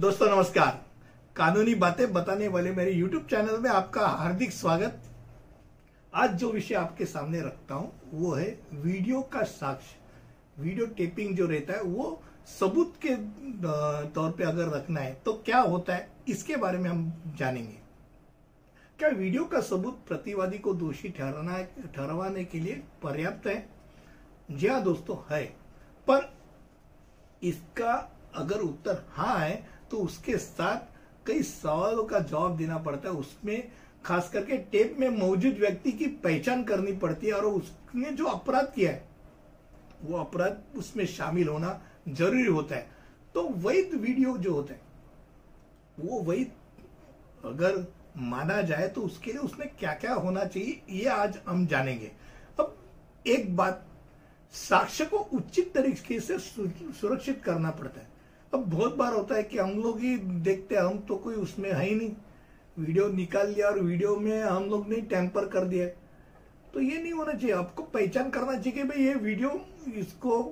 दोस्तों, नमस्कार। कानूनी बातें बताने वाले मेरे YouTube चैनल में आपका हार्दिक स्वागत। आज जो विषय आपके सामने रखता हूँ, वो है वीडियो का साक्ष्य। वीडियो टेपिंग जो रहता है, वो सबूत के तौर पे अगर रखना है तो क्या होता है, इसके बारे में हम जानेंगे। क्या वीडियो का सबूत प्रतिवादी को दोषी ठहराना ठहरवाने के लिए पर्याप्त है? जी हाँ दोस्तों, है। पर इसका अगर उत्तर हाँ है तो उसके साथ कई सवालों का जवाब देना पड़ता है। उसमें खास करके टेप में मौजूद व्यक्ति की पहचान करनी पड़ती है और उसने जो अपराध किया है, वो अपराध उसमें शामिल होना ज़रूरी होता है। तो वैध वीडियो जो होता है, वो वैध अगर माना जाए तो उसके लिए उसमें क्या क्या होना चाहिए, ये आज हम जानेंगे। अब एक बात, साक्ष्य को उचित तरीके से, सुरक्षित करना पड़ता है। अब बहुत बार होता है कि हम लोग ही देखते हैं, हम तो कोई उसमें है ही नहीं। वीडियो निकाल लिया और वीडियो में हम लोग ने टेम्पर कर दिया। तो ये नहीं होना चाहिए, आपको पहचान करना चाहिए कि भाई ये वीडियो इसको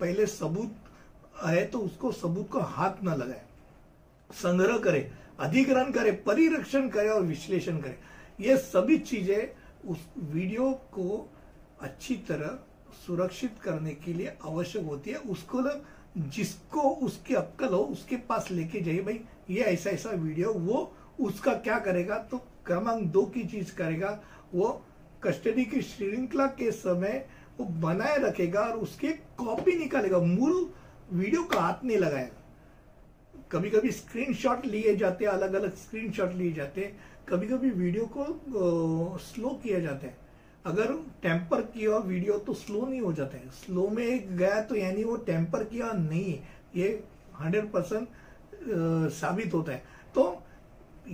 पहले सबूत है तो उसको सबूत को हाथ ना लगाए। संग्रह करे, अधिग्रहण करे, परिरक्षण करे और विश्लेषण करे। ये सभी चीज़ें उस वीडियो को अच्छी तरह सुरक्षित करने के लिए आवश्यक होती है। उसको जिसको उसकी अक्कल हो, उसके पास लेके जाइए भाई। ये ऐसा ऐसा वीडियो वो उसका क्या करेगा? तो क्रमांक दो की चीज़ करेगा। वो कस्टडी की श्रृंखला के समय वो बनाए रखेगा और उसके कॉपी निकालेगा। मूल वीडियो का हाथ नहीं लगाएगा। कभी कभी स्क्रीनशॉट लिए जाते हैं अलग अलग स्क्रीनशॉट लिए जाते हैं। कभी कभी वीडियो को स्लो किया जाता है। अगर टेम्पर किया वीडियो तो स्लो नहीं हो जाता है। स्लो में गया तो यानी वो टेम्पर किया नहीं ये हंड्रेड परसेंट साबित होता है। तो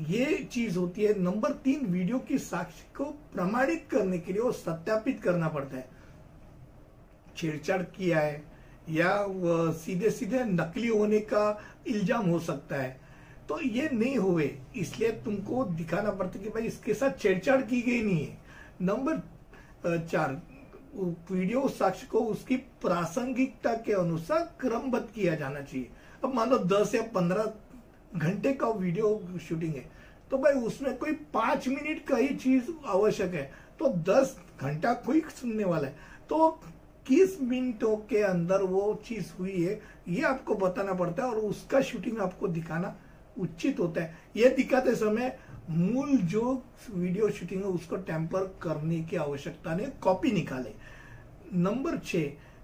ये चीज़ होती है नंबर तीन वीडियो की साक्ष्य को प्रमाणित करने के लिए वो सत्यापित करना पड़ता है। छेड़छाड़ किया है, या सीधे सीधे नकली होने का इल्ज़ाम हो सकता है। तो ये नहीं हुए इसलिए तुमको दिखाना पड़ता कि भाई इसके साथ छेड़छाड़ की गई नहीं है। नंबर चार वीडियो साक्ष्य को उसकी प्रासंगिकता के अनुसार क्रमबद्ध किया जाना चाहिए। अब मान लो दस या पंद्रह घंटे का वीडियो शूटिंग है तो भाई उसमें कोई पाँच मिनट का ही चीज़ आवश्यक है तो दस घंटा कोई सुनने वाला है। तो किस मिनटों के अंदर वो चीज़ हुई है, ये आपको बताना पड़ता है और उसका शूटिंग आपको दिखाना उचित होता है। ये दिखाते समय मूल जो वीडियो शूटिंग है, उसको टेम्पर करने की आवश्यकता नहीं कॉपी निकाले। नंबर छ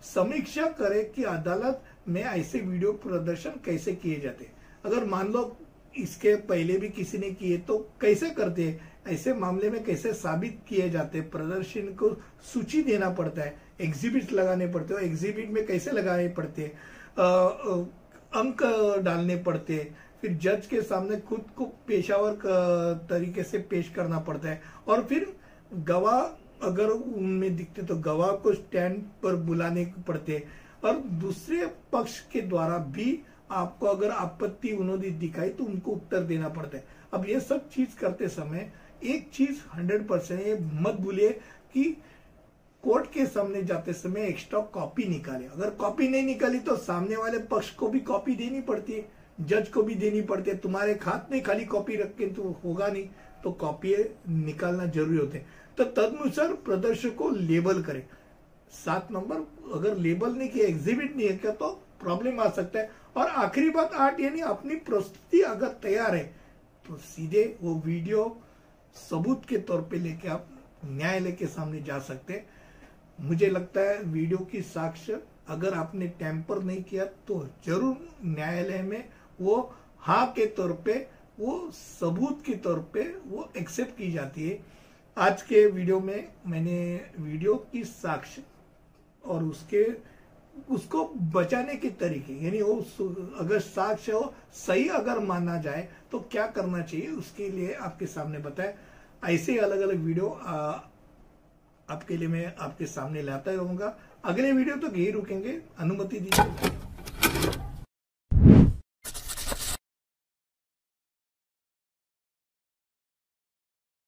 समीक्षा करे कि अदालत में ऐसे वीडियो प्रदर्शन कैसे किए जाते। अगर मान लो इसके पहले भी किसी ने किए तो कैसे करते? ऐसे मामले में कैसे साबित किए जाते? प्रदर्शन को सूची देना पड़ता है एग्जिबिट लगाने पड़ते हो एग्जिबिट में कैसे लगाने पड़ते? अंक डालने पड़ते फिर जज के सामने खुद को पेशावर तरीके से पेश करना पड़ता है। और फिर गवाह अगर उनमें दिखते तो गवाह को स्टैंड पर बुलाने पड़ते और दूसरे पक्ष के द्वारा भी आपको अगर आपत्ति उन्होंने दिखाई तो उनको उत्तर देना पड़ता है। अब ये सब चीज़ करते समय एक चीज़ हंड्रेड परसेंट ये मत भूलिए कि कोर्ट के सामने जाते समय एक्स्ट्रा कॉपी निकाले। अगर कॉपी नहीं निकाली तो सामने वाले पक्ष को भी कॉपी देनी पड़ती है। जज को भी देनी पड़ती है। तुम्हारे खात में खाली कॉपी रख के तो होगा नहीं तो कॉपी निकालना ज़रूरी होते हैं। तो तदनुसार प्रदर्शक को लेबल करे। सात नंबर, अगर लेबल नहीं किया एग्जिबिट नहीं किया तो प्रॉब्लम आ सकता है। और आखिरी बात, आठ, यानी अपनी प्रस्तुति अगर तैयार है तो सीधे वो वीडियो सबूत के तौर पे लेके आप न्यायालय के सामने जा सकते हैं। मुझे लगता है वीडियो की साक्ष्य अगर आपने टेम्पर नहीं किया तो ज़रूर न्यायालय में वो हाँ के तौर पे वो सबूत के तौर पे वो एक्सेप्ट की जाती है। आज के वीडियो में मैंने वीडियो की साक्ष्य और उसके उसको बचाने के तरीके यानी वो अगर साक्ष्य हो सही अगर माना जाए तो क्या करना चाहिए उसके लिए आपके सामने बताए। ऐसे अलग अलग वीडियो आ, आपके लिए मैं आपके सामने लाता रहूँगा। अगले वीडियो तो यही रुकेंगे। अनुमति दीजिए।